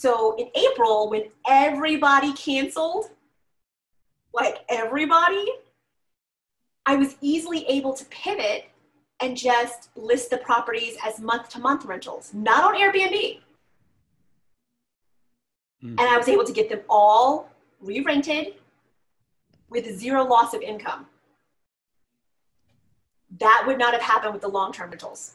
so in April, when everybody canceled, like everybody, I was easily able to pivot and just list the properties as month to month rentals, not on Airbnb. Mm. And I was able to get them all re rented with zero loss of income. That would not have happened with the long term rentals.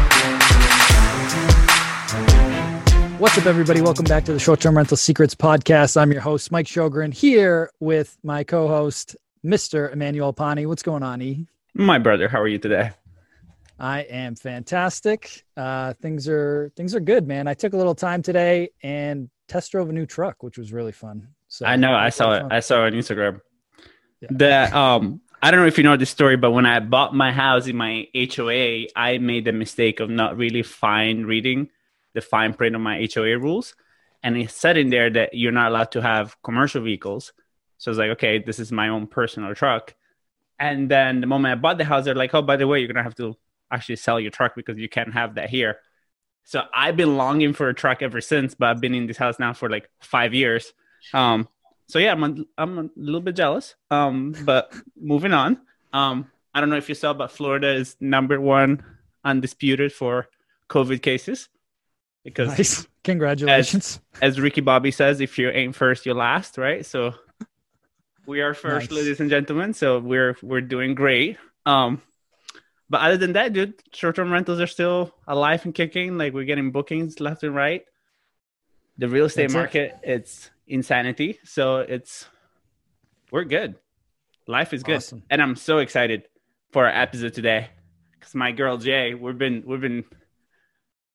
What's up, everybody? Welcome back to the Short Term Rental Secrets Podcast. I'm your host, Mike Shogren, here with my co host, Mr. Emmanuel Pani. What's going on, E? My brother, how are you today? I am fantastic. Uh, things are things are good, man. I took a little time today and test drove a new truck, which was really fun. So I know I saw it. I saw it on Instagram. Yeah. The um I don't know if you know the story, but when I bought my house in my HOA, I made the mistake of not really fine reading the fine print of my HOA rules, and it said in there that you're not allowed to have commercial vehicles. So I was like, okay, this is my own personal truck. And then the moment I bought the house, they're like, oh, by the way, you're gonna have to actually sell your truck because you can't have that here. So I've been longing for a truck ever since, but I've been in this house now for like five years. Um, so yeah, I'm a, I'm a little bit jealous. Um, but moving on. Um, I don't know if you saw, but Florida is number one undisputed for COVID cases because nice. congratulations. As, as, ricky bobby says if you ain't first you last right? So we are first nice. ladies and gentlemen. So we're we're doing great. Um but other than that dude short-term rentals are still alive and kicking. Like we're getting bookings left and right. The real estate That's market it. it's insanity. So it's we're good. Life is good. Awesome. and i'm so excited for our episode today. Because my girl jay we've been we've been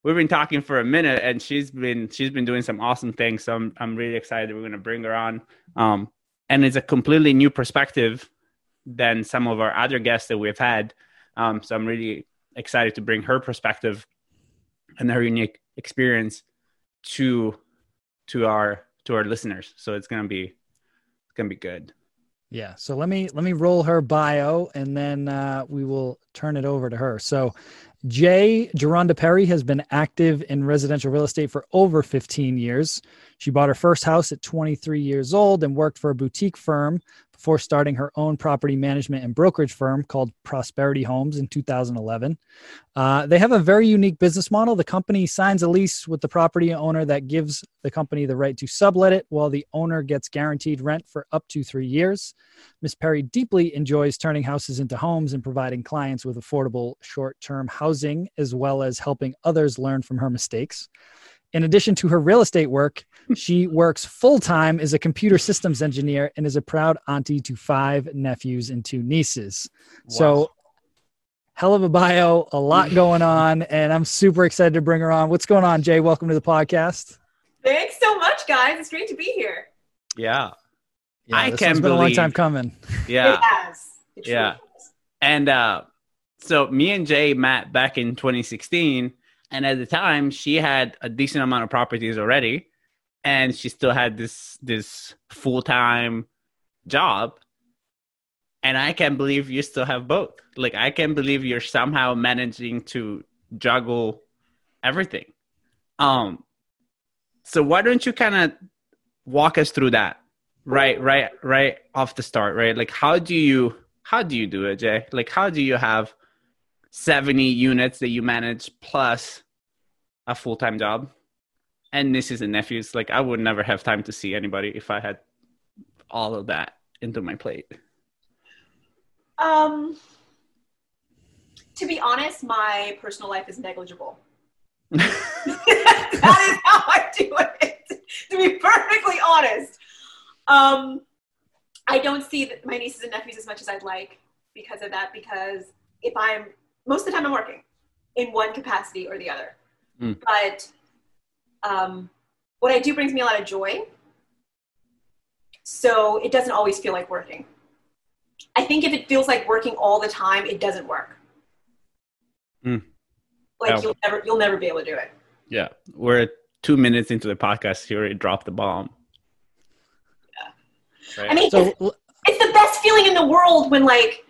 we've been talking for a minute and she's been she's been doing some awesome things so i'm, I'm really excited we're going to bring her on. Um, and it's a completely new perspective than some of our other guests that we've had. Um, so i'm really excited to bring her perspective and her unique experience to to our to our listeners. So it's going to be it's going to be good. Yeah so let me let me roll her bio and then uh, we will turn it over to her. So Jay Jaronda Perry has been active in residential real estate for over 15 years. She bought her first house at 23 years old and worked for a boutique firm before starting her own property management and brokerage firm called Prosperity Homes in 2011. Uh, they have a very unique business model. The company signs a lease with the property owner that gives the company the right to sublet it, while the owner gets guaranteed rent for up to three years. Ms. Perry deeply enjoys turning houses into homes and providing clients with affordable short term housing, as well as helping others learn from her mistakes. In addition to her real estate work, she works full time as a computer systems engineer and is a proud auntie to five nephews and two nieces. Wow. So, hell of a bio, a lot going on, and I'm super excited to bring her on. What's going on, Jay? Welcome to the podcast. Thanks so much, guys. It's great to be here. Yeah. yeah I can't believe. Been a long time coming. Yeah. It has. It yeah. Has. And uh, so me and Jay met back in 2016 and at the time, she had a decent amount of properties already, and she still had this this full time job. And I can't believe you still have both. Like I can't believe you're somehow managing to juggle everything. Um, so why don't you kind of walk us through that? Right, right, right off the start, right? Like how do you how do you do it, Jay? Like how do you have 70 units that you manage plus a full time job and nieces and nephews. Like, I would never have time to see anybody if I had all of that into my plate. Um, to be honest, my personal life is negligible. that is how I do it. To be perfectly honest, um, I don't see my nieces and nephews as much as I'd like because of that. Because if I'm most of the time I'm working. in one capacity or the other. Mm. But um, what I do brings me a lot of joy. So it doesn't always feel like working. I think if it feels like working all the time, it doesn't work. Mm. Like yeah. you'll never you'll never be able to do it. Yeah, we're two minutes into the podcast. You already dropped the bomb. Yeah. Right? I mean, so, it's, it's the best feeling in the world when like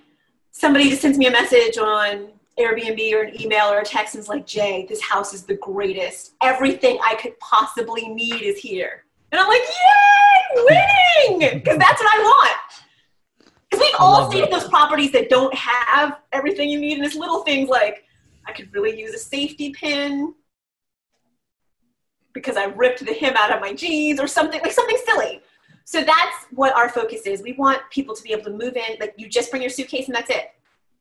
somebody just sends me a message on Airbnb or an email or a text and is like, Jay, this house is the greatest. Everything I could possibly need is here. And I'm like, yay, winning! Because that's what I want. Because we've all seen those properties that don't have everything you need, and it's little things like, I could really use a safety pin because I ripped the hem out of my jeans or something, like something silly. So that's what our focus is. We want people to be able to move in, like you just bring your suitcase and that's it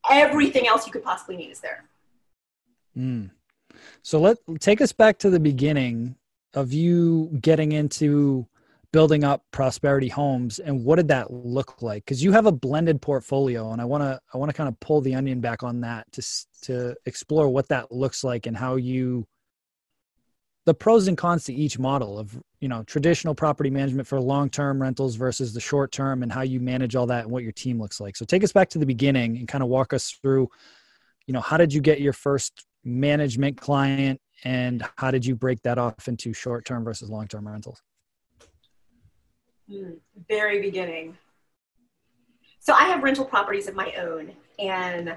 everything else you could possibly need is there. Mm. So let take us back to the beginning of you getting into building up prosperity homes and what did that look like because you have a blended portfolio and i want to i want to kind of pull the onion back on that to to explore what that looks like and how you the pros and cons to each model of you know traditional property management for long-term rentals versus the short term and how you manage all that and what your team looks like. So take us back to the beginning and kind of walk us through you know how did you get your first management client and how did you break that off into short-term versus long-term rentals? Hmm, very beginning. So i have rental properties of my own and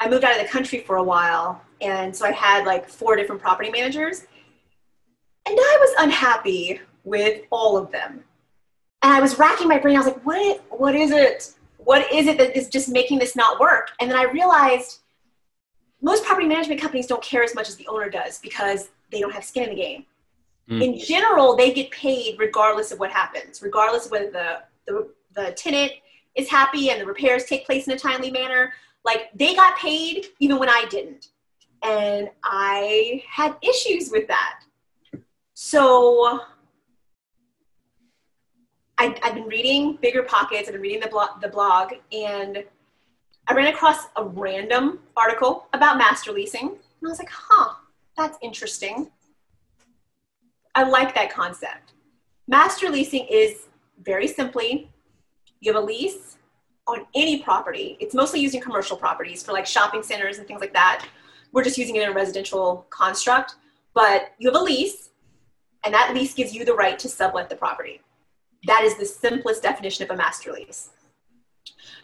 i moved out of the country for a while and so i had like four different property managers and I was unhappy with all of them. And I was racking my brain. I was like, what, what is it? What is it that is just making this not work? And then I realized most property management companies don't care as much as the owner does because they don't have skin in the game. Mm. In general, they get paid regardless of what happens, regardless of whether the, the, the tenant is happy and the repairs take place in a timely manner. Like they got paid even when I didn't. And I had issues with that. So I, have been reading Bigger Pockets, I've been reading the blog, the blog, and I ran across a random article about master leasing. And I was like, huh, that's interesting. I like that concept. Master leasing is very simply you have a lease on any property. It's mostly used in commercial properties for like shopping centers and things like that. We're just using it in a residential construct. But you have a lease and that lease gives you the right to sublet the property. That is the simplest definition of a master lease.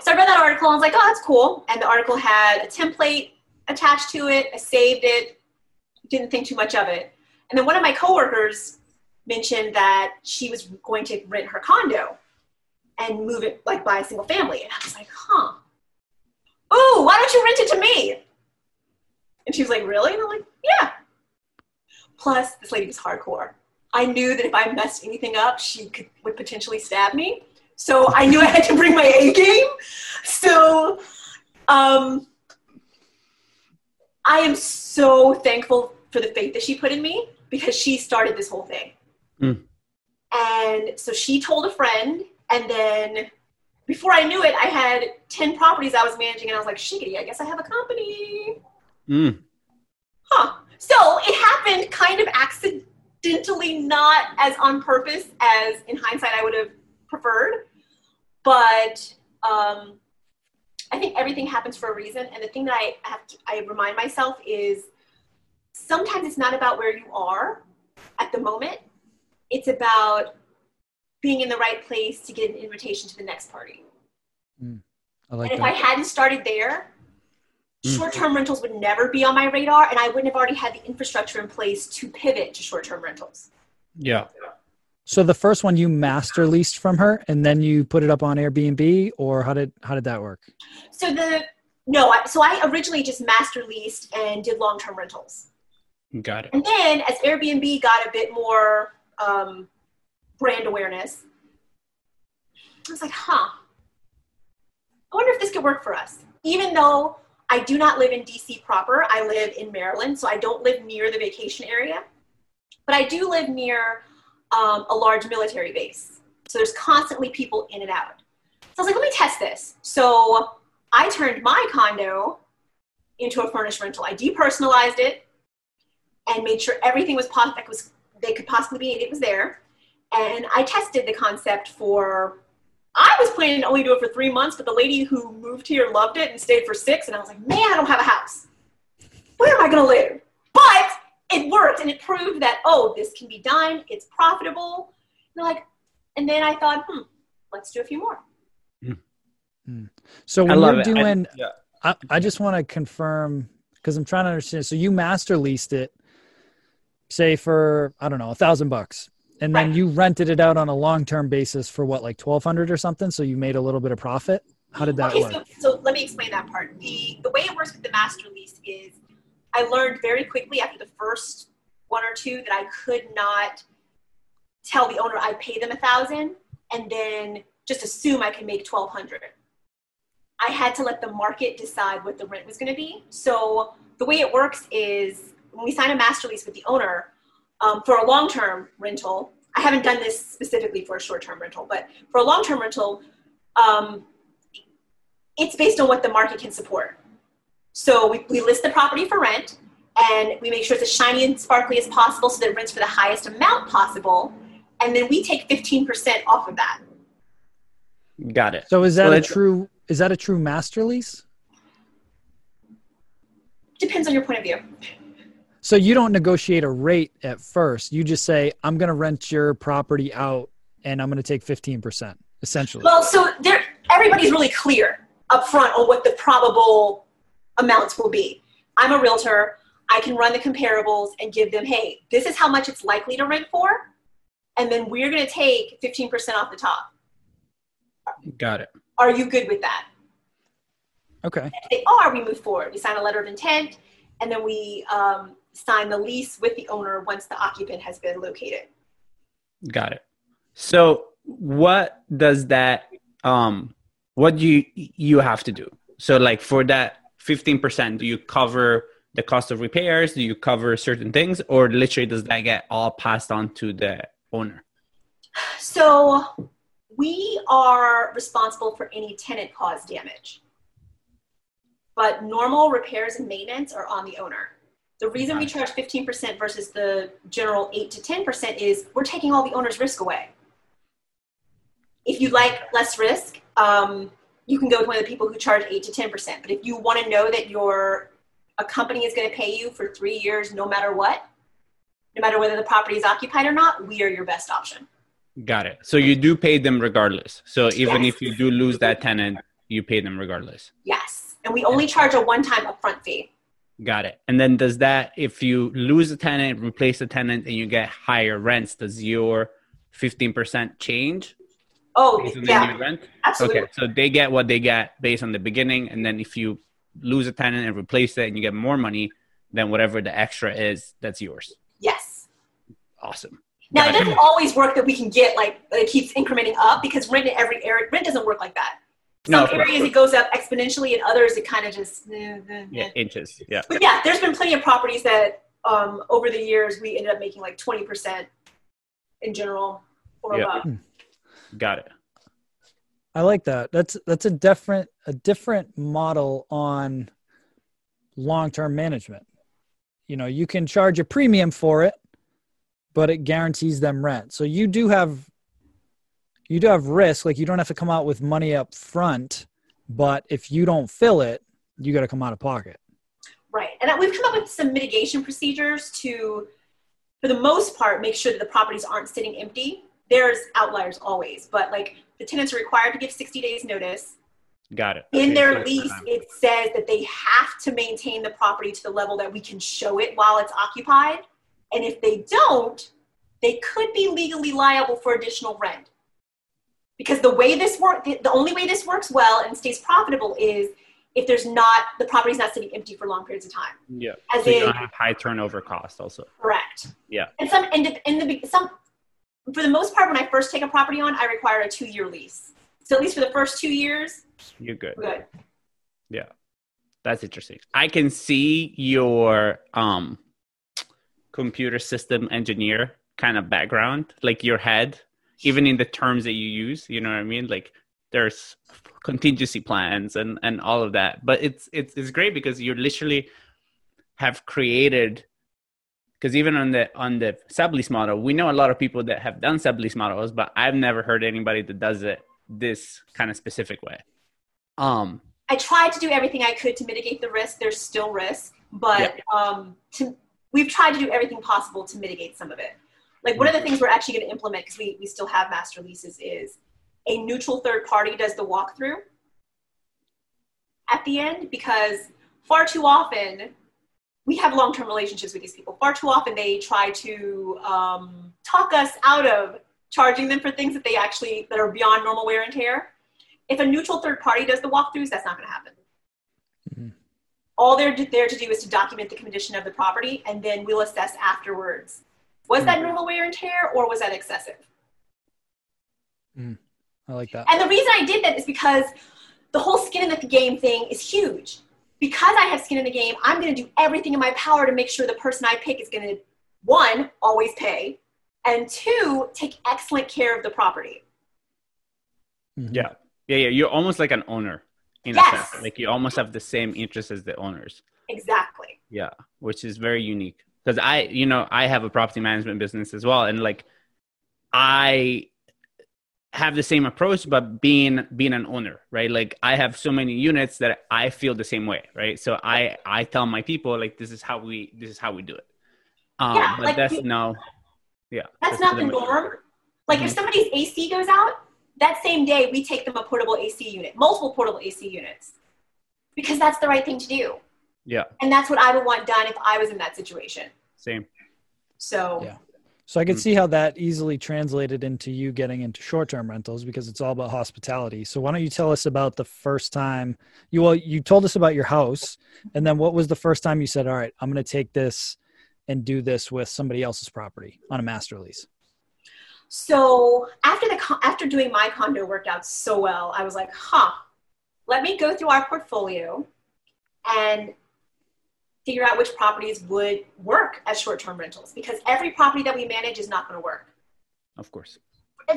So I read that article and I was like, oh, that's cool. And the article had a template attached to it. I saved it, didn't think too much of it. And then one of my coworkers mentioned that she was going to rent her condo and move it like buy a single family. And I was like, huh. Ooh, why don't you rent it to me? And she was like, really? And I'm like, yeah. Plus, this lady was hardcore. I knew that if I messed anything up, she could, would potentially stab me. So I knew I had to bring my A game. So um, I am so thankful for the faith that she put in me because she started this whole thing. Mm. And so she told a friend, and then before I knew it, I had 10 properties I was managing, and I was like, shiggity, I guess I have a company. Mm. Huh. So it happened kind of accidentally accidentally not as on purpose as in hindsight I would have preferred. But um, I think everything happens for a reason. And the thing that I have to, I remind myself is sometimes it's not about where you are at the moment. It's about being in the right place to get an invitation to the next party. Mm, I like and if that. I hadn't started there. Short-term rentals would never be on my radar and i wouldn't have already had the infrastructure in place to pivot to short-term rentals. Yeah. So the first one you master leased from her and then you put it up on airbnb or how did how did that work? So the no so i originally just master leased and did long-term rentals. Got it. And then as airbnb got a bit more um, brand awareness i was like huh. I wonder if this could work for us. Even though I do not live in DC proper. I live in Maryland, so I don't live near the vacation area. But I do live near um, a large military base. So there's constantly people in and out. So I was like, let me test this. So I turned my condo into a furnished rental. I depersonalized it and made sure everything was, pos- that was they could possibly be it was there. And I tested the concept for I was planning to only do it for three months, but the lady who moved here loved it and stayed for six. And I was like, man, I don't have a house. Where am I going to live? But it worked and it proved that, oh, this can be done. It's profitable. And like, and then I thought, hmm, let's do a few more. Hmm. So when you're doing, I, yeah. I, I just want to confirm because I'm trying to understand. So you master leased it, say for I don't know a thousand bucks, and then right. you rented it out on a long term basis for what like twelve hundred or something. So you made a little bit of profit. How did that okay, work? So, so let me explain that part. The the way it works with the master lease is I learned very quickly after the first one or two that I could not tell the owner I'd pay them a thousand and then just assume I could make twelve hundred. I had to let the market decide what the rent was going to be. So the way it works is when we sign a master lease with the owner um, for a long-term rental, I haven't done this specifically for a short-term rental, but for a long-term rental, um, it's based on what the market can support. So we, we list the property for rent, and we make sure it's as shiny and sparkly as possible so that it rents for the highest amount possible, and then we take 15% off of that. Got it. So is that a true is that a true master lease? Depends on your point of view. So you don't negotiate a rate at first. You just say, I'm going to rent your property out and I'm going to take 15%, essentially. Well, so there, everybody's really clear up front on what the probable amounts will be. I'm a realtor. I can run the comparables and give them, hey, this is how much it's likely to rent for. And then we're going to take 15% off the top. Got it. Are you good with that? Okay. If they are, we move forward. We sign a letter of intent and then we um, sign the lease with the owner once the occupant has been located. Got it. So what does that um what do you you have to do? So like for that 15%, do you cover the cost of repairs? Do you cover certain things or literally does that get all passed on to the owner? So we are responsible for any tenant caused damage. But normal repairs and maintenance are on the owner. The reason we charge 15% versus the general 8 to 10% is we're taking all the owner's risk away. If you like less risk, um, you can go with one of the people who charge 8 to 10%. But if you want to know that your a company is going to pay you for three years no matter what, no matter whether the property is occupied or not, we are your best option. Got it. So you do pay them regardless. So even yes. if you do lose that tenant, you pay them regardless. Yes. And we only charge a one time upfront fee. Got it. And then does that, if you lose a tenant, replace a tenant, and you get higher rents, does your 15% change? Oh, yeah. Absolutely. Okay. So they get what they get based on the beginning. And then if you lose a tenant and replace it and you get more money, then whatever the extra is, that's yours. Yes. Awesome. Now, it doesn't always work that we can get like it keeps incrementing up because rent in every area, rent doesn't work like that. Some no, areas it goes up exponentially, and others it kind of just eh. yeah inches. Yeah. But yeah, there's been plenty of properties that um, over the years we ended up making like twenty percent in general or yeah. above. Hmm. Got it. I like that. That's that's a different a different model on long term management. You know, you can charge a premium for it, but it guarantees them rent. So you do have you do have risk. Like you don't have to come out with money up front, but if you don't fill it, you got to come out of pocket. Right. And we've come up with some mitigation procedures to, for the most part, make sure that the properties aren't sitting empty. There's outliers always, but like the tenants are required to give 60 days notice. Got it. In okay, their lease, it says that they have to maintain the property to the level that we can show it while it's occupied. And if they don't, they could be legally liable for additional rent because the way this work the only way this works well and stays profitable is if there's not the property's not sitting empty for long periods of time. Yeah. As so in, you don't have high turnover cost also. Correct. Yeah. And some the, in the some for the most part when i first take a property on i require a two year lease. So at least for the first two years you're good. good. Yeah. That's interesting. I can see your um computer system engineer kind of background like your head even in the terms that you use you know what i mean like there's contingency plans and and all of that but it's it's it's great because you literally have created because even on the on the sublease model we know a lot of people that have done sublease models but i've never heard anybody that does it this kind of specific way um I tried to do everything I could to mitigate the risk. There's still risk, but um, to, we've tried to do everything possible to mitigate some of it. Like one of the things we're actually going to implement because we, we still have master leases is a neutral third party does the walkthrough at the end because far too often we have long-term relationships with these people. Far too often they try to um, talk us out of charging them for things that they actually that are beyond normal wear and tear. If a neutral third party does the walkthroughs, that's not going to happen. Mhm. All they're there to do is to document the condition of the property, and then we'll assess afterwards. Was that normal wear and tear, or was that excessive? I like that. And the reason I did that is because the whole skin in the game thing is huge. Because I have skin in the game, I'm going to do everything in my power to make sure the person I pick is going to, one, always pay, and two, take excellent care of the property. Mhm. yeah yeah yeah you're almost like an owner in Yes. a sense like you almost have the same interests as the owners Exactly. Yeah, which is very unique because I, you know, I have a property management business as well, and like I have the same approach, but being being an owner, right? Like I have so many units that I feel the same way, right? So I I tell my people like this is how we this is how we do it. Um, Yeah, but like that's no, yeah, That's not the norm. Like if Mhm. somebody's AC goes out, that same day we take them a portable AC unit, multiple portable AC units, because that's the right thing to do. Yeah, And that's what I would want done if I was in that situation. same. So Yeah. So I could see how that easily translated into you getting into short-term rentals because it's all about hospitality. So why don't you tell us about the first time you well you told us about your house and then what was the first time you said, "All right, I'm going to take this and do this with somebody else's property on a master lease." So after the after doing my condo worked out so well, I was like, huh, let me go through our portfolio and figure out which properties would work as short-term rentals because every property that we manage is not going to work Of course.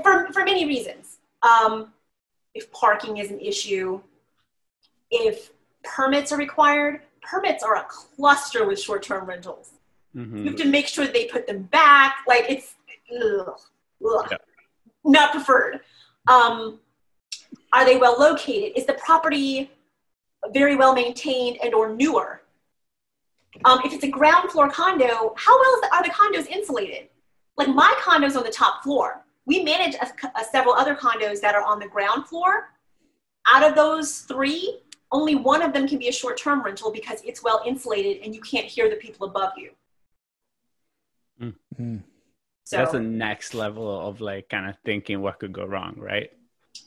For for many reasons. Um, if parking is an issue, if permits are required, permits are a cluster with short-term rentals. hmm You have to make sure they put them back. Like it's ugh, ugh, Yeah. not preferred. Um, are they well located? Is the property very well maintained and or newer? Um, if it's a ground floor condo, how well is the, are the condos insulated? Like my condo's on the top floor. We manage a, a several other condos that are on the ground floor. Out of those three, only one of them can be a short-term rental because it's well insulated and you can't hear the people above you. Mm. So, That's the next level of like kind of thinking what could go wrong, right?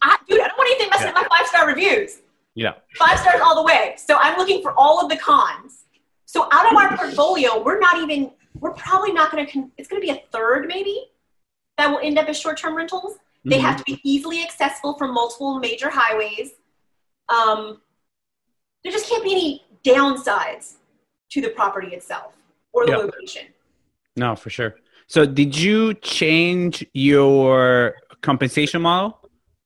I, dude, I don't want anything messing with my five star reviews. Yeah. Five stars all the way. So I'm looking for all of the cons. So out of our portfolio, we're not even, we're probably not going to, it's going to be a third maybe that will end up as short term rentals. They Mhm. have to be easily accessible from multiple major highways. Um, there just can't be any downsides to the property itself or the Yeah. location. No, for sure. So, did you change your compensation model,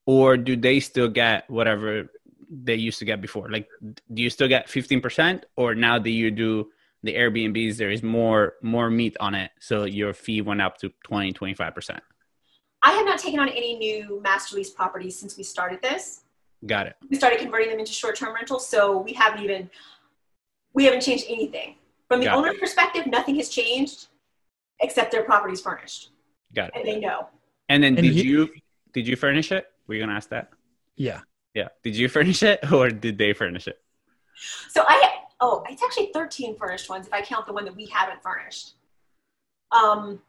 or do they still get whatever they used to get before? Like, do you still get fifteen percent, or now that you do the Airbnbs, there is more more meat on it, so your fee went up to 20 25 percent? I have not taken on any new master lease properties since we started this. Got it. we started converting them into short-term rentals so we haven't even we haven't changed anything from the Got it. owner's perspective nothing has changed except their property's furnished Got it. and they know And then, And did you- you did you furnish it? Were you gonna ask that? Yeah. Yeah. Did you furnish it, or did they furnish it? so i oh it's actually 13 furnished ones if i count the one that we haven't furnished um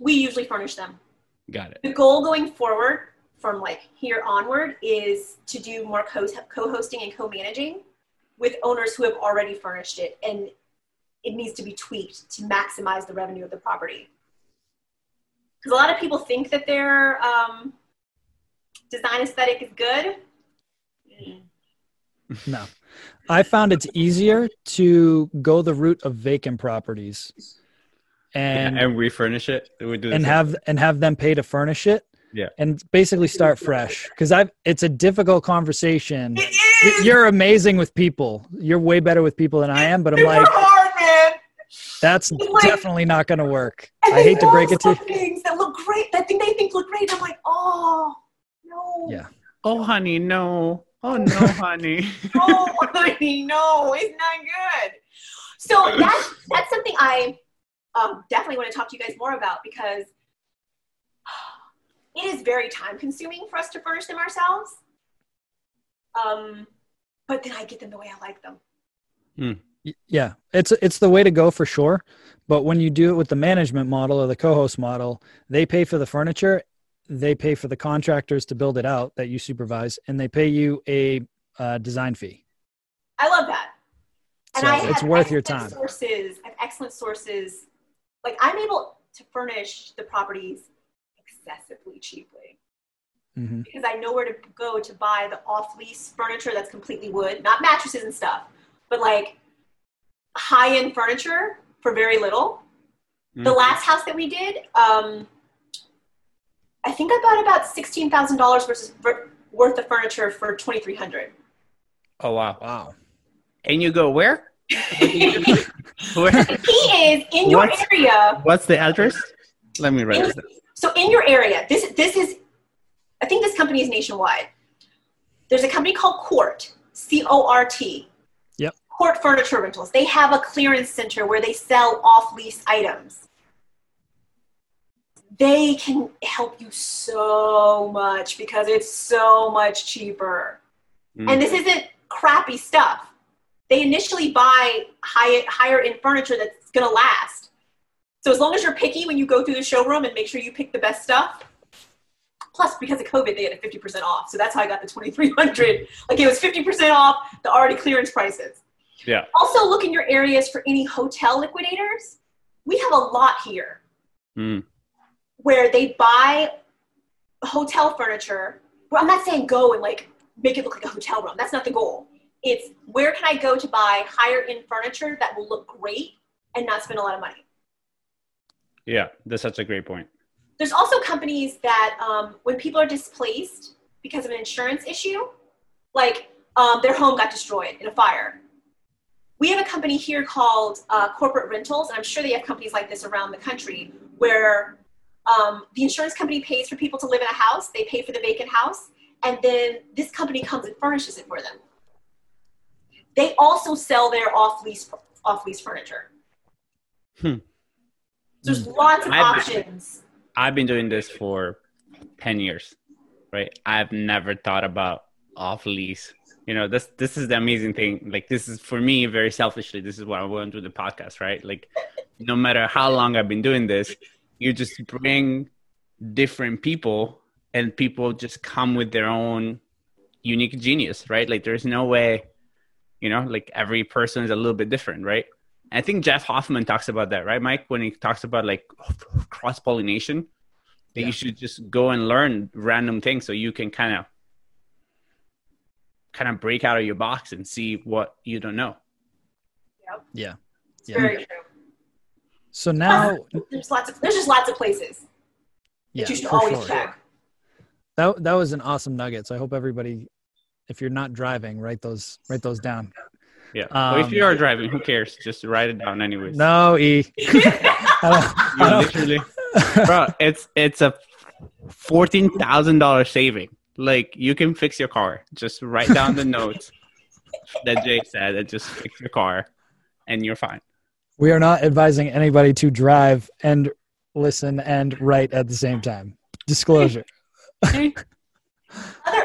we usually furnish them Got it. the goal going forward from like here onward is to do more co- co-hosting and co-managing with owners who have already furnished it and it needs to be tweaked to maximize the revenue of the property because a lot of people think that their um, design aesthetic is good No. I found it's easier to go the route of vacant properties and And, and refurnish it. We do and same. have and have them pay to furnish it Yeah. And basically start fresh because I've it's a difficult conversation. It You're amazing with people. You're way better with people than I am, but I'm like, hard, man. that's like- definitely not going to work. I hate to break it to you. things that look great. That think they think look great. I'm like, oh no. Yeah. Oh, honey, no. Oh, no, honey. Oh, honey, no, it's not good. So that's that's something I um, definitely want to talk to you guys more about because it is very time consuming for us to furnish them ourselves. Um, but then I get them the way I like them. Y- Yeah, it's it's the way to go for sure. But when you do it with the management model or the co-host model, they pay for the furniture, they pay for the contractors to build it out that you supervise, and they pay you a uh, design fee. I love that. And So I it's worth your time. Sources, I have excellent sources. Like I'm able to furnish the properties excessively cheaply hmm because I know where to go to buy the off-lease furniture that's completely wood, not mattresses and stuff, but like high-end furniture for very little. The Mhm. last house that we did, um, I think I bought about sixteen thousand dollars versus worth of furniture for twenty three hundred. Oh, wow. Wow. And you go, where? where? He is in your What? area. What's the address? Let me write this down. So in your area, this this is, I think this company is nationwide. There's a company called CORT, C O R T. Yep. CORT Furniture Rentals. They have a clearance center where they sell off lease items. They can help you so much because it's so much cheaper. Mm. And this isn't crappy stuff. They initially buy high, higher end furniture that's going to last. So as long as you're picky when you go through the showroom and make sure you pick the best stuff. Plus, because of COVID, they had a 50% off. So that's how I got the 2300 Like it was 50% off the already clearance prices. Yeah. Also, look in your areas for any hotel liquidators. We have a lot here Mm. Where they buy hotel furniture. Well, I'm not saying go and like make it look like a hotel room. That's not the goal. It's where can I go to buy higher end furniture that will look great and not spend a lot of money. Yeah, that's such a great point. There's also companies that um, when people are displaced because of an insurance issue, like um, their home got destroyed in a fire. We have a company here called uh, Corporate Rentals, and I'm sure they have companies like this around the country where um, the insurance company pays for people to live in a house, they pay for the vacant house, and then this company comes and furnishes it for them. They also sell their off lease off lease furniture. Hmm. There's lots of I've- options. I've been doing this for 10 years, right? I've never thought about off lease. You know, this this is the amazing thing. Like this is for me very selfishly, this is why I want to do the podcast, right? Like no matter how long I've been doing this, you just bring different people and people just come with their own unique genius, right? Like there's no way, you know, like every person is a little bit different, right? I think Jeff Hoffman talks about that, right, Mike? When he talks about like cross pollination, that Yeah. you should just go and learn random things so you can kind of kind of break out of your box and see what you don't know. Yeah. It's Yeah. very true. So now, There's lots of there's just lots of places yeah, that you should for always sure. check. That that was an awesome nugget. So I hope everybody, if you're not driving, write those write those down. Yeah. well, if Um, you are driving, who cares? Just write it down anyways. No, E. I don't- I don't- literally, bro, it's it's a fourteen thousand dollar saving. Like you can fix your car. Just write down the notes that Jay said, and just fix your car, and you're fine. We are not advising anybody to drive and listen and write at the same time. Disclosure. Other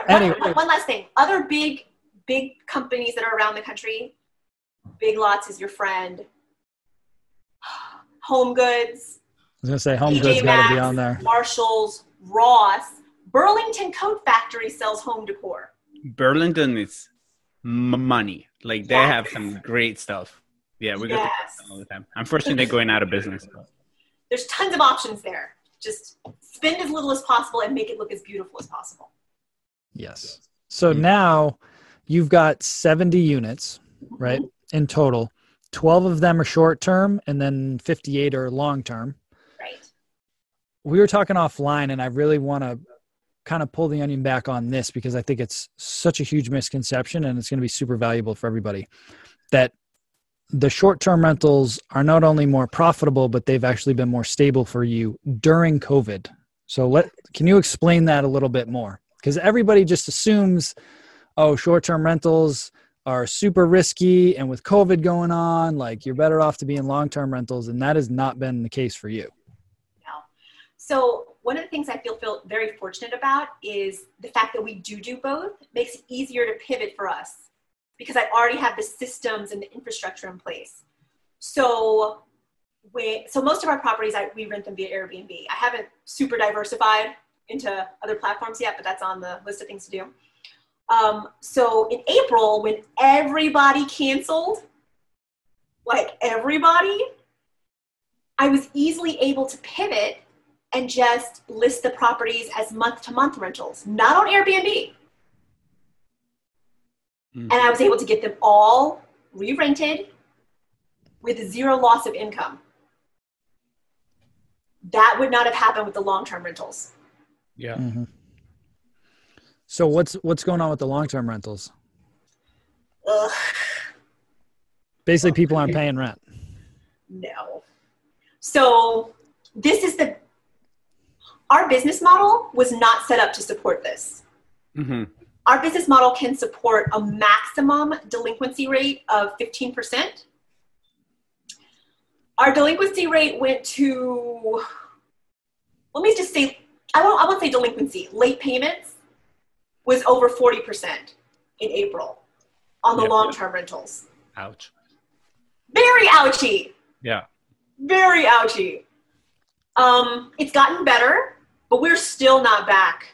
Anyway. one, one last thing. Other big big companies that are around the country. Big Lots is your friend. Home Goods, I was gonna say Home Goods got to be on there. Marshalls, Ross, Burlington Coat Factory sells home decor. Burlington is m- money. Like they have some great stuff. Yeah, we go to Yes. Burlington all the time. Unfortunately, they're going out of business. There's tons of options there. Just spend as little as possible and make it look as beautiful as possible. Yes. So Hmm. now you've got 70 units, right, in total. 12 of them are short term and then 58 are long term. Right. We were talking offline and I really want to kind of pull the onion back on this because I think it's such a huge misconception and it's going to be super valuable for everybody that the short term rentals are not only more profitable, but they've actually been more stable for you during COVID. So, let, can you explain that a little bit more? Because everybody just assumes, oh, short term rentals are super risky. And with COVID going on, like you're better off to be in long term rentals. And that has not been the case for you. No. So, one of the things I feel, feel very fortunate about is the fact that we do do both makes it easier to pivot for us because I already have the systems and the infrastructure in place. So, we, so most of our properties, I, we rent them via Airbnb. I haven't super diversified into other platforms yet, but that's on the list of things to do. Um, so in April, when everybody canceled, like everybody, I was easily able to pivot and just list the properties as month to month rentals, not on Airbnb. Mm. And I was able to get them all re rented with zero loss of income. That would not have happened with the long term rentals. Yeah. Mm-hmm. So what's what's going on with the long term rentals? Ugh. Basically, people aren't paying rent. No. So this is the our business model was not set up to support this. Mm-hmm. Our business model can support a maximum delinquency rate of 15%. Our delinquency rate went to, let me just say, I won't, I won't say delinquency, late payments was over 40% in April on the yep, long term yep. rentals. Ouch. Very ouchy. Yeah. Very ouchy. Um, it's gotten better, but we're still not back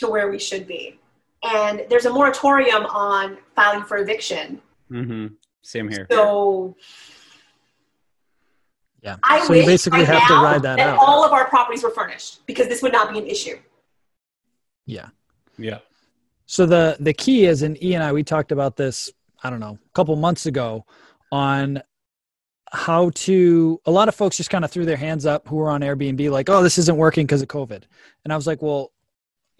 to where we should be and there's a moratorium on filing for eviction. Mm-hmm. Same here. So, yeah. I so you basically have to ride that, that out. All of our properties were furnished because this would not be an issue. Yeah. Yeah. So the the key is, and E and I we talked about this. I don't know, a couple months ago, on how to. A lot of folks just kind of threw their hands up who were on Airbnb, like, "Oh, this isn't working because of COVID," and I was like, "Well,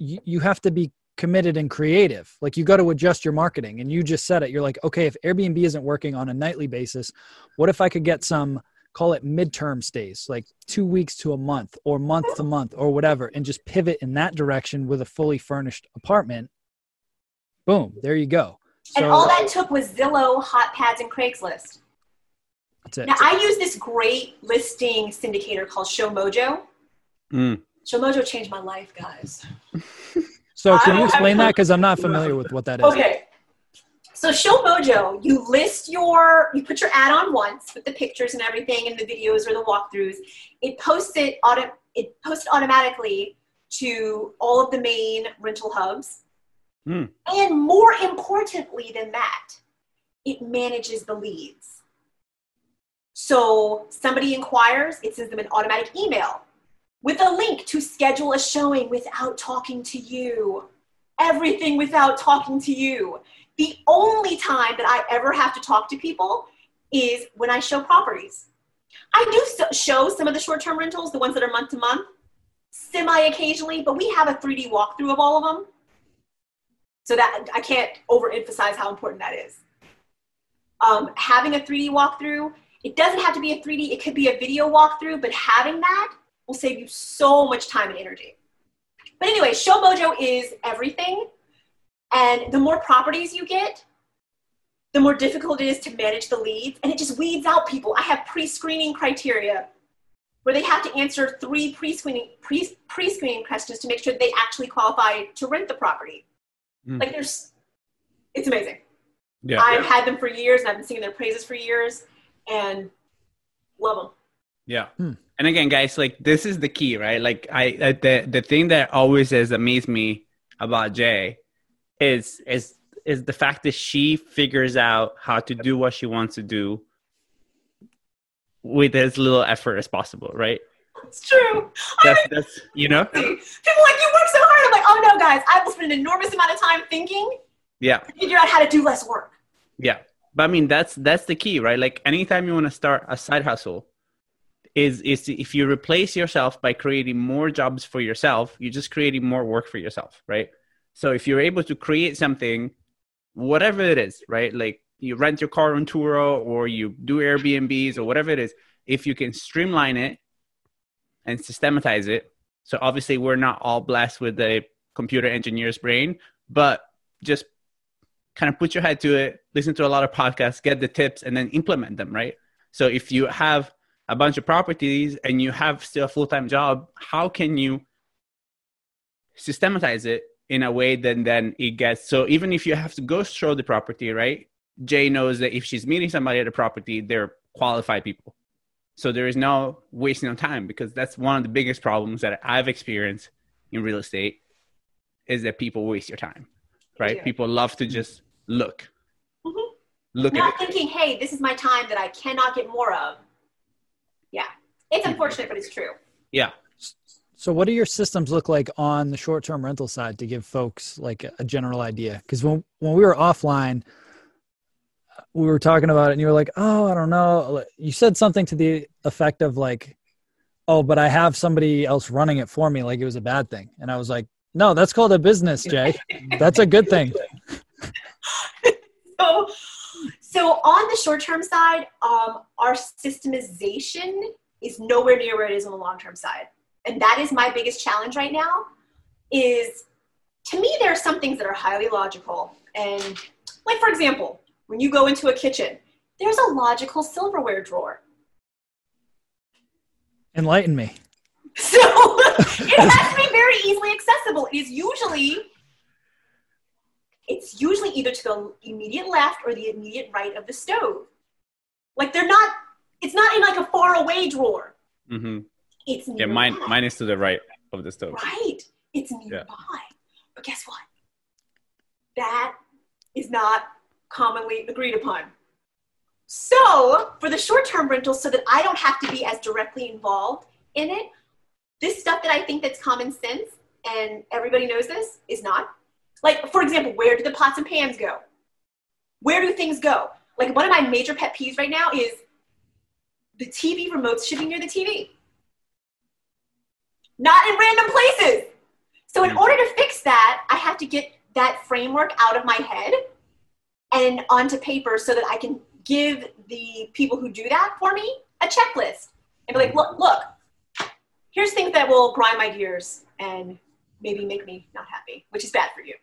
you, you have to be committed and creative. Like you got to adjust your marketing. And you just said it. You're like, okay, if Airbnb isn't working on a nightly basis, what if I could get some, call it midterm stays, like two weeks to a month or month to month or whatever, and just pivot in that direction with a fully furnished apartment? Boom, there you go. So, and all that took was Zillow, HotPads, and Craigslist. That's it. Now, I use this great listing syndicator called ShowMojo. Mm. ShowMojo changed my life, guys. So can you explain that? Because I'm not familiar with what that is. Okay. So ShowMojo, you list your, you put your ad on once with the pictures and everything and the videos or the walkthroughs. It posts it, auto, it posts automatically to all of the main rental hubs. Mm. And more importantly than that, it manages the leads. So somebody inquires, it sends them an automatic email with a link to schedule a showing without talking to you. Everything without talking to you. The only time that I ever have to talk to people is when I show properties. I do show some of the short term rentals, the ones that are month to month, semi occasionally, but we have a 3D walkthrough of all of them. So that I can't overemphasize how important that is. Um, having a 3D walkthrough, it doesn't have to be a 3D, it could be a video walkthrough, but having that will save you so much time and energy. But anyway, ShowMojo is everything. And the more properties you get, the more difficult it is to manage the leads. And it just weeds out people. I have pre screening criteria where they have to answer three pre screening pre screening questions to make sure they actually qualify to rent the property. Mm. Like there's, it's amazing. Yeah, I've yeah. had them for years and I've been singing their praises for years and love them. Yeah. Hmm. And again guys like this is the key right? Like i the the thing that always has amazed me about jay is is is the fact that she figures out how to do what she wants to do with as little effort as possible right? It's true. That's, that's you know? People like you work so hard i'm like oh no guys i will spend an enormous amount of time thinking yeah. to figure out how to do less work. Yeah. But i mean that's that's the key right? Like anytime you want to start a side hustle is is if you replace yourself by creating more jobs for yourself, you're just creating more work for yourself, right? So if you're able to create something, whatever it is, right? Like you rent your car on Turo or you do Airbnbs or whatever it is, if you can streamline it and systematize it. So obviously we're not all blessed with a computer engineer's brain, but just kind of put your head to it, listen to a lot of podcasts, get the tips, and then implement them, right? So if you have a bunch of properties and you have still a full-time job, how can you systematize it in a way that then it gets so even if you have to go show the property, right? Jay knows that if she's meeting somebody at a property, they're qualified people. So there is no wasting of time because that's one of the biggest problems that I've experienced in real estate is that people waste your time, right? Yeah. People love to just look, mm-hmm. look not thinking, hey, this is my time that I cannot get more of. Yeah, it's unfortunate, but it's true. Yeah. So, what do your systems look like on the short-term rental side to give folks like a general idea? Because when when we were offline, we were talking about it, and you were like, "Oh, I don't know." You said something to the effect of like, "Oh, but I have somebody else running it for me, like it was a bad thing," and I was like, no, that's called a business, Jay. That's a good thing. so, so on the short-term side, um, our systemization is nowhere near where it is on the long-term side, and that is my biggest challenge right now. Is to me, there are some things that are highly logical, and like for example, when you go into a kitchen, there's a logical silverware drawer. Enlighten me. So it has to be very easily accessible. It is usually it's usually either to the immediate left or the immediate right of the stove. Like they're not it's not in like a far away drawer. Mm-hmm. It's nearby. yeah, mine mine is to the right of the stove. Right. It's nearby. Yeah. But guess what? That is not commonly agreed upon. So, for the short term rentals, so that I don't have to be as directly involved in it, this stuff that I think that's common sense and everybody knows this is not. Like, for example, where do the pots and pans go? Where do things go? Like, one of my major pet peeves right now is the TV remotes should be near the TV, not in random places. So, in order to fix that, I have to get that framework out of my head and onto paper so that I can give the people who do that for me a checklist and be like, look, look, here's things that will grind my gears and maybe make me not happy, which is bad for you.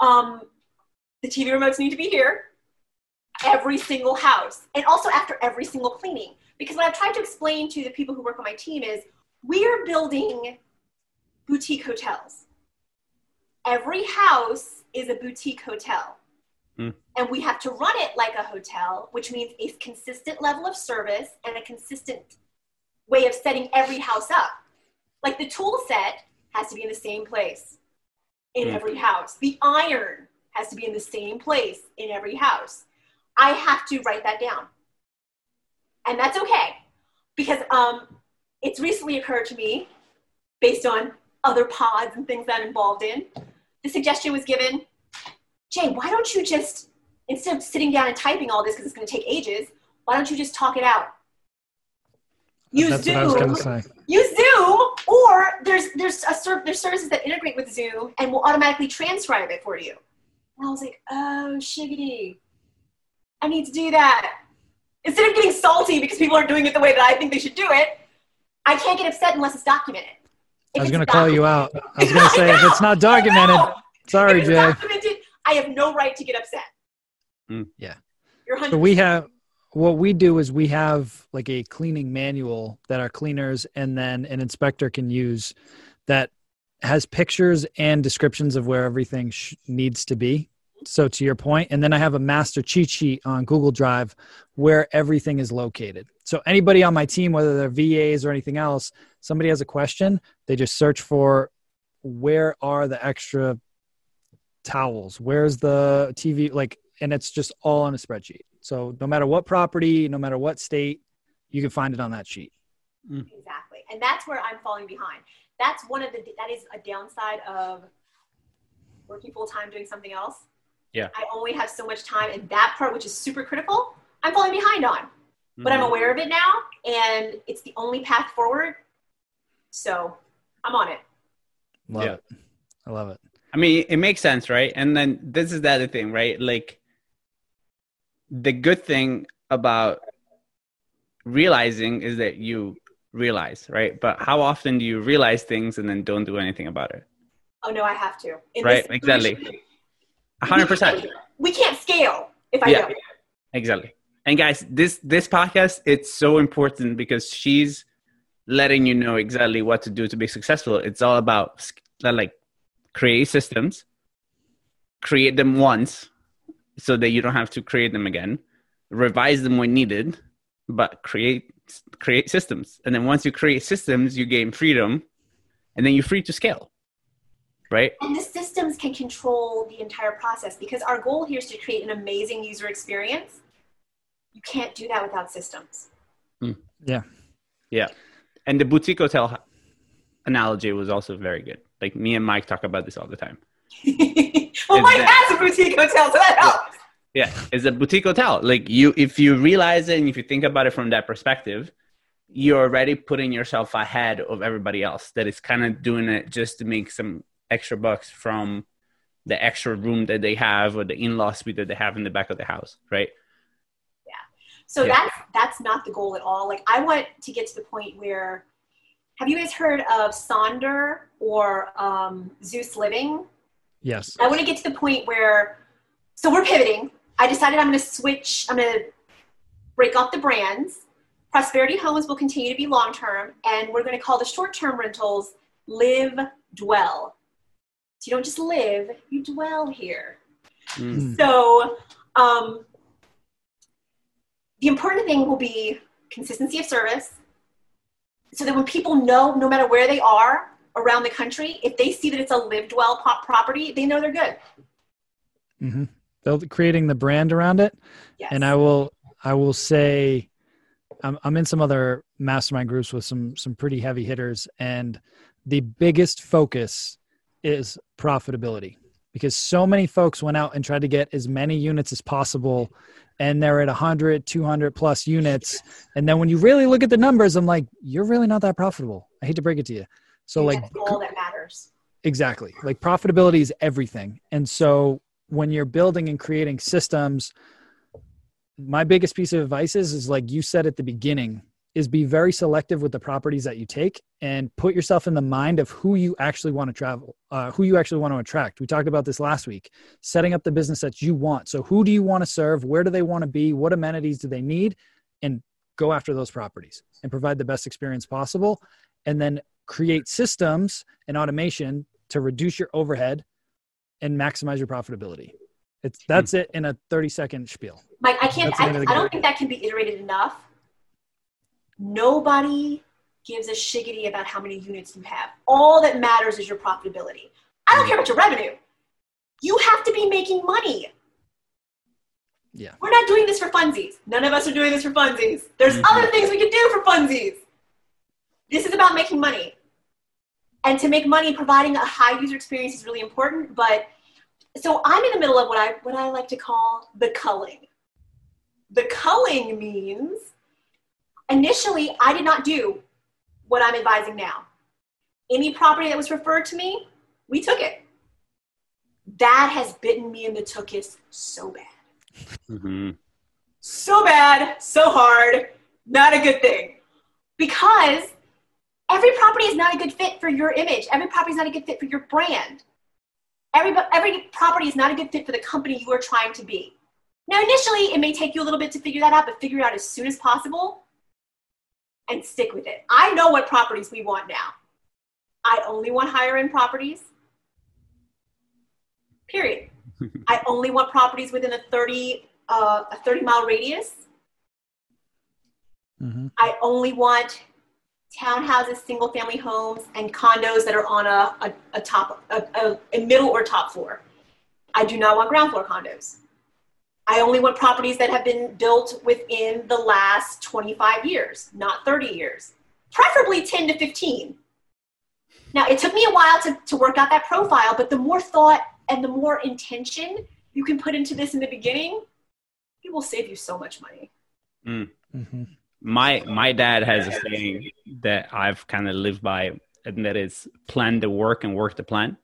Um, the TV remotes need to be here, every single house, and also after every single cleaning. Because what I've tried to explain to the people who work on my team is we are building boutique hotels. Every house is a boutique hotel. Mm. And we have to run it like a hotel, which means a consistent level of service and a consistent way of setting every house up. Like the tool set has to be in the same place in mm. every house. The iron has to be in the same place in every house. I have to write that down. And that's okay because um, it's recently occurred to me based on other pods and things that I'm involved in. The suggestion was given Jay, why don't you just, instead of sitting down and typing all this because it's going to take ages, why don't you just talk it out? use That's Zoom. Use Zoom, or there's there's a ser- there's services that integrate with Zoom and will automatically transcribe it for you. And I was like, oh shiggity, I need to do that. Instead of getting salty because people aren't doing it the way that I think they should do it, I can't get upset unless it's documented. If I was going to call you out. I was going to say if it's not documented, sorry, Jay. Documented, I have no right to get upset. Mm. Yeah. You're 100 so we have what we do is we have like a cleaning manual that our cleaners and then an inspector can use that has pictures and descriptions of where everything sh- needs to be so to your point and then i have a master cheat sheet on google drive where everything is located so anybody on my team whether they're vas or anything else somebody has a question they just search for where are the extra towels where's the tv like and it's just all on a spreadsheet so no matter what property, no matter what state, you can find it on that sheet. Mm. Exactly. And that's where I'm falling behind. That's one of the, that is a downside of working full time doing something else. Yeah. I only have so much time and that part, which is super critical, I'm falling behind on but I'm mm-hmm. aware of it now, and it's the only path forward. So I'm on it. Love Yeah. it. I love it. I mean, it makes sense, right? And then this is the other thing, right? Like the good thing about realizing is that you realize, right? But how often do you realize things and then don't do anything about it? Oh no, I have to. In Right, this exactly. Situation, A hundred we percent. can't- We can't scale if I Yeah. don't. Exactly. And guys, this this podcast it's so important because she's letting you know exactly what to do to be successful. It's all about uh, like create systems, create them once so that you don't have to create them again, revise them when needed, but create create systems. And then once you create systems, you gain freedom and then you're free to scale. Right? And the systems can control the entire process because our goal here is to create an amazing user experience. You can't do that without systems. Hmm. Yeah. Yeah. And the boutique hotel analogy was also very good. Like me and Mike talk about this all the time. well, Is Mike that- has a boutique hotel, so that helps. Yeah, it's a boutique hotel. Like you, if you realize it and if you think about it from that perspective, you're already putting yourself ahead of everybody else that is kind of doing it just to make some extra bucks from the extra room that they have or the in-law suite that they have in the back of the house, right? Yeah. So Yeah. that's that's not the goal at all. Like I want to get to the point where have you guys heard of Sonder or um, Zeus Living? Yes. I want to get to the point where so we're pivoting. I decided I'm going to switch. I'm going to break up the brands. Prosperity Homes will continue to be long term, and we're going to call the short term rentals Live Dwell. You don't just live, you dwell here. Mm. So, um, the important thing will be consistency of service so that when people know, no matter where they are around the country, if they see that it's a live dwell pop property, they know they're good. Mm-hmm. Build, creating the brand around it. Yes. and I will I will say I'm I'm in some other mastermind groups with some some pretty heavy hitters and the biggest focus is profitability because so many folks went out and tried to get as many units as possible and they're at 100 200 plus units and then when you really look at the numbers I'm like you're really not that profitable I hate to break it to you so like that matters. Exactly. Like profitability is everything. And so when you're building and creating systems, my biggest piece of advice is, is like you said at the beginning, is be very selective with the properties that you take and put yourself in the mind of who you actually want to travel, uh, who you actually want to attract. We talked about this last week, setting up the business that you want. So who do you want to serve? Where do they want to be? What amenities do they need? And go after those properties and provide the best experience possible. And then create systems and automation to reduce your overhead and maximize your profitability. It's that's it in a 30 second spiel. Mike, I can't, I, name of the I don't think that can be iterated enough. Nobody gives a shiggity about how many units you have. All that matters is your profitability. I don't care about your revenue. You have to be making money. Yeah. We're not doing this for funsies. None of us are doing this for funsies. There's Mhm. other things we can do for funsies. This is about making money. And to make money, providing a high user experience is really important. But so I'm in the middle of what I what I like to call the culling. The culling means initially I did not do what I'm advising now. Any property that was referred to me, we took it. That has bitten me in the tuchus so bad hmm so bad, so hard, not a good thing. Because every property is not a good fit for your image. Every property is not a good fit for your brand. Every, every property is not a good fit for the company you are trying to be. Now, initially, it may take you a little bit to figure that out, but figure it out as soon as possible and stick with it. I know what properties we want now. I only want higher end properties. Period. I only want properties within a 30 uh, a 30 mile radius. Mhm. I only want townhouses, single family homes, and condos that are on a, a, a top a, a middle or top floor. I do not want ground floor condos. I only want properties that have been built within the last 25 years, not 30 years, preferably 10 to 15. Now, it took me a while to, to work out that profile, but the more thought and the more intention you can put into this in the beginning, it will save you so much money. Mm-hmm. My my dad has a saying that I've kind of lived by, and that is plan the work and work the plan.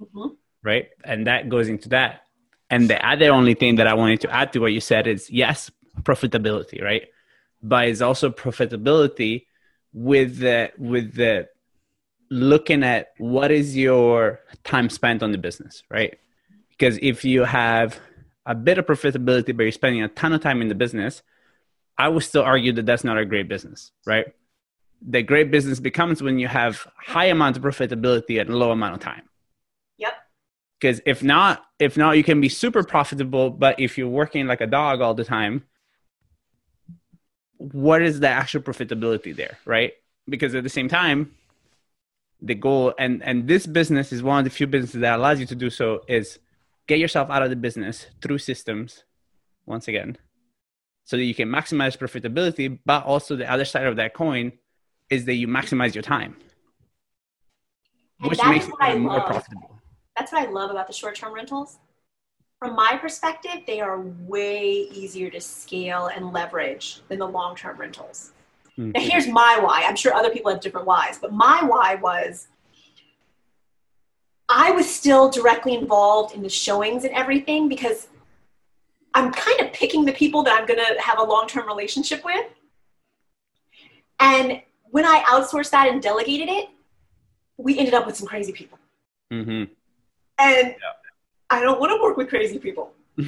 Mm-hmm. Right, and that goes into that. And the other only thing that I wanted to add to what you said is yes, profitability, right? But it's also profitability with the with the looking at what is your time spent on the business, right? Because if you have a bit of profitability, but you're spending a ton of time in the business, I would still argue that that's not a great business, right? The great business becomes when you have high amount of profitability and low amount of time. Because if not, if not, you can be super profitable, but if you're working like a dog all the time, what is the actual profitability there, right? Because at the same time, the goal and and this business is one of the few businesses that allows you to do so is get yourself out of the business through systems once again so that you can maximize profitability but also the other side of that coin is that you maximize your time and which makes it more profitable that's what i love about the short-term rentals from my perspective they are way easier to scale and leverage than the long-term rentals Mm-hmm. Now, here's my why. I'm sure other people have different whys, but my why was I was still directly involved in the showings and everything because I'm kind of picking the people that I'm going to have a long term relationship with. And when I outsourced that and delegated it, we ended up with some crazy people. Mm-hmm. And yeah. I don't want to work with crazy people. so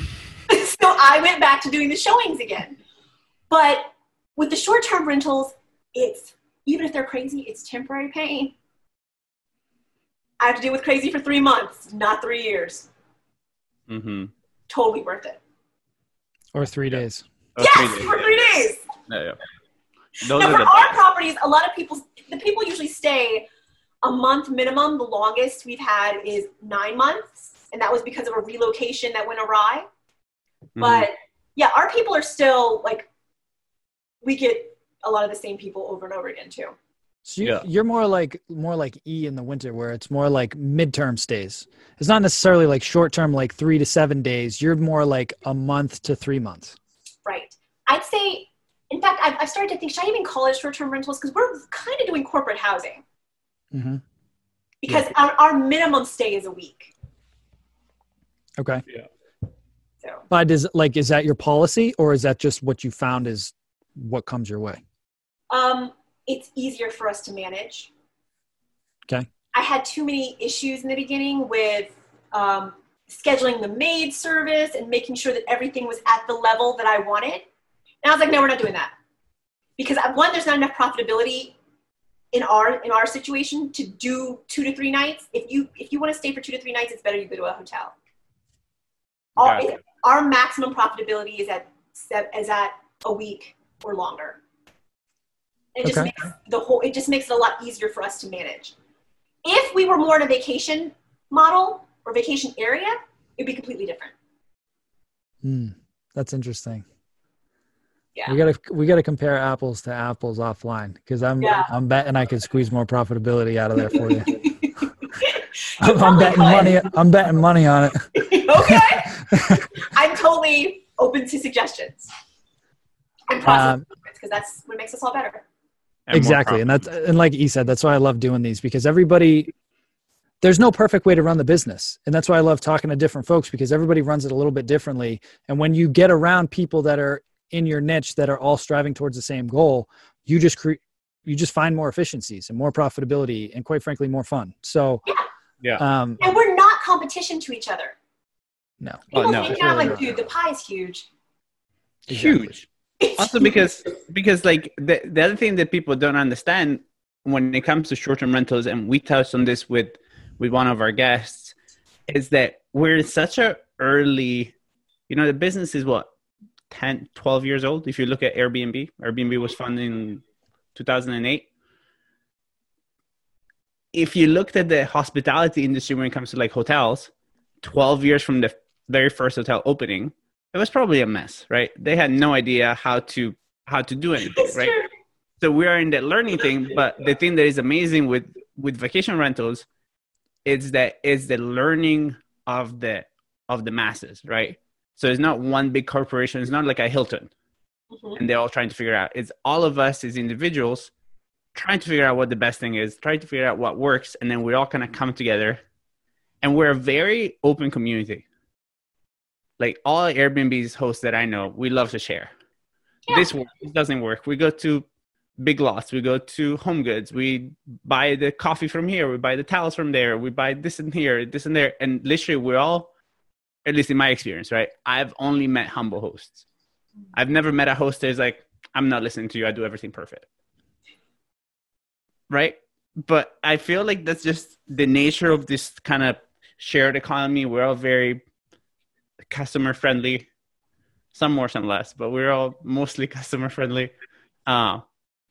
I went back to doing the showings again. But with the short term rentals, it's even if they're crazy, it's temporary pain. I have to deal with crazy for three months, not three years. Mm-hmm. Totally worth it. Or three days. Or yes, three days, for three days. Yeah, yeah. Those now, for our properties, a lot of people, the people usually stay a month minimum. The longest we've had is nine months, and that was because of a relocation that went awry. Mm-hmm. But yeah, our people are still like we get a lot of the same people over and over again too. So you, yeah. you're more like more like E in the winter, where it's more like midterm stays. It's not necessarily like short term, like three to seven days. You're more like a month to three months. Right. I'd say. In fact, I've, I've started to think: should I even call it short term rentals? Because we're kind of doing corporate housing. Mm-hmm. Because yeah. our, our minimum stay is a week. Okay. Yeah. So. But is like is that your policy, or is that just what you found is what comes your way? Um, it's easier for us to manage. Okay. I had too many issues in the beginning with um, scheduling the maid service and making sure that everything was at the level that I wanted. And I was like, no, we're not doing that because uh, one, there's not enough profitability in our in our situation to do two to three nights. If you if you want to stay for two to three nights, it's better you go to a hotel. Our, our maximum profitability is at is at a week or longer. It just okay. makes the whole it just makes it a lot easier for us to manage. If we were more in a vacation model or vacation area, it'd be completely different. Hmm, that's interesting. Yeah. We gotta we gotta compare apples to apples offline because I'm yeah. I'm betting I could squeeze more profitability out of there for you. I'm, I'm betting money. I'm betting money on it. okay. I'm totally open to suggestions and process um, because that's what makes us all better. And exactly, and that's and like he said, that's why I love doing these because everybody there's no perfect way to run the business and that's why i love talking to different folks because everybody runs it a little bit differently and when you get around people that are in your niche that are all striving towards the same goal you just create you just find more efficiencies and more profitability and quite frankly more fun. So yeah, yeah. Um, and we're not competition to each other. No. People oh, no, think really like dude the pie is huge. Huge. Also because because like the, the other thing that people don't understand when it comes to short-term rentals and we touched on this with with one of our guests is that we're in such a early you know the business is what 10 12 years old if you look at airbnb airbnb was founded in 2008 if you looked at the hospitality industry when it comes to like hotels 12 years from the very first hotel opening it was probably a mess, right? They had no idea how to how to do anything, right? So we are in that learning thing. But the thing that is amazing with with vacation rentals is that it's the learning of the of the masses, right? So it's not one big corporation. It's not like a Hilton, mm-hmm. and they're all trying to figure out. It's all of us as individuals trying to figure out what the best thing is, trying to figure out what works, and then we're all kind of come together. And we're a very open community. Like all Airbnb's hosts that I know, we love to share. Yeah. This works, this doesn't work. We go to big lots, we go to home goods, we buy the coffee from here, we buy the towels from there, we buy this and here, this and there. And literally we're all, at least in my experience, right? I've only met humble hosts. I've never met a host that's like, I'm not listening to you, I do everything perfect right? But I feel like that's just the nature of this kind of shared economy. We're all very customer friendly, some more, some less, but we're all mostly customer friendly. Uh,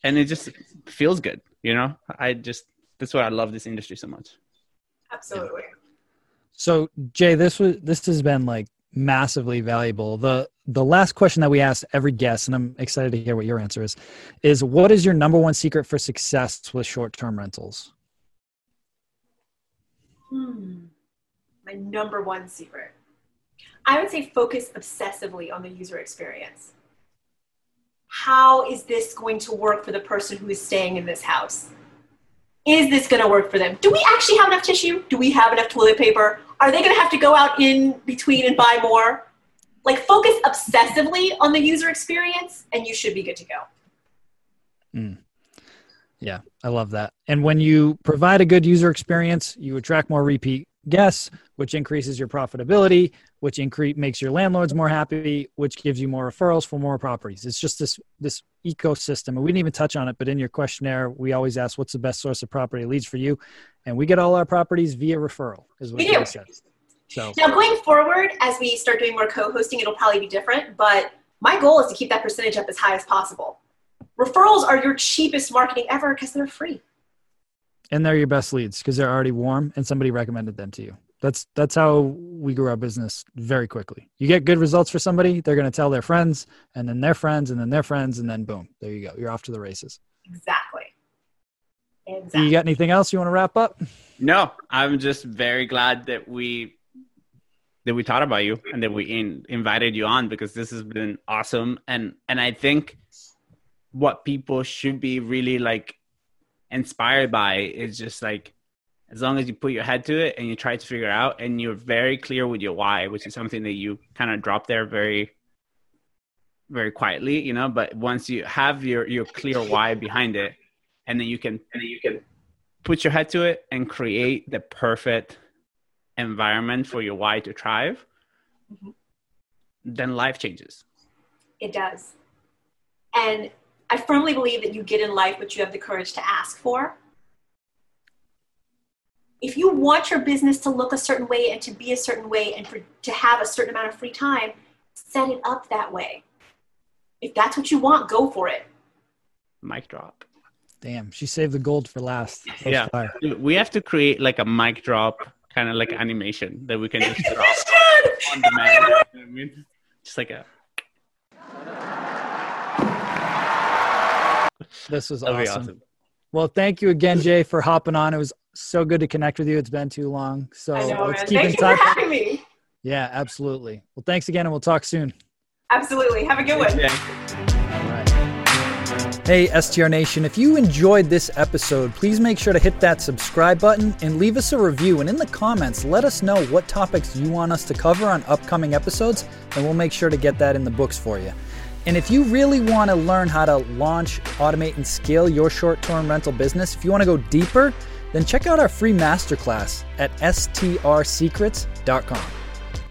and it just feels good, you know? I just, that's why I love this industry so much. Absolutely. So Jay, this was, this has been like massively valuable. The the last question that we ask every guest, and I'm excited to hear what your answer is, is what is your number one secret for success with short term rentals? Hmm. My number one secret. I would say focus obsessively on the user experience. How is this going to work for the person who is staying in this house? Is this going to work for them? Do we actually have enough tissue? Do we have enough toilet paper? Are they going to have to go out in between and buy more? Like focus obsessively on the user experience and you should be good to go. Mm. Yeah, I love that. And when you provide a good user experience, you attract more repeat guests, which increases your profitability, which increase makes your landlords more happy, which gives you more referrals for more properties. It's just this this ecosystem. And we didn't even touch on it, but in your questionnaire, we always ask what's the best source of property leads for you, and we get all our properties via referral. Is what we do. So now going forward, as we start doing more co-hosting, it'll probably be different. But my goal is to keep that percentage up as high as possible. Referrals are your cheapest marketing ever because they're free. And they're your best leads because they're already warm and somebody recommended them to you. That's that's how we grew our business very quickly. You get good results for somebody, they're going to tell their friends, and then their friends, and then their friends, and then boom, there you go. You're off to the races. Exactly. Exactly. You got anything else you want to wrap up? No, I'm just very glad that we that we thought about you and that we in, invited you on because this has been awesome and and I think what people should be really like inspired by is just like as long as you put your head to it and you try to figure out and you're very clear with your why which is something that you kind of drop there very very quietly you know? But once you have your your clear why behind it and then you can and then you can put your head to it and create the perfect environment for your why to thrive mm-hmm. then life changes. It does. And I firmly believe that you get in life what you have the courage to ask for. If you want your business to look a certain way and to be a certain way and for, to have a certain amount of free time, set it up that way. If that's what you want, go for it. Mic drop. Damn, she saved the gold for last. yeah, fire. we have to create like a mic drop kind of like animation that we can just drop on demand. I mean? Just like a This was awesome. awesome. Well, thank you again, Jay, for hopping on. It was so good to connect with you. It's been too long. So know, let's man. keep thank in touch. for having me. Yeah, absolutely. Well, thanks again, and we'll talk soon. Absolutely. Have a good one. Hey, STR Nation, if you enjoyed this episode, please make sure to hit that subscribe button and leave us a review. And in the comments, let us know what topics you want us to cover on upcoming episodes, and we'll make sure to get that in the books for you. And if you really want to learn how to launch, automate, and scale your short term rental business, if you want to go deeper, then check out our free masterclass at strsecrets.com.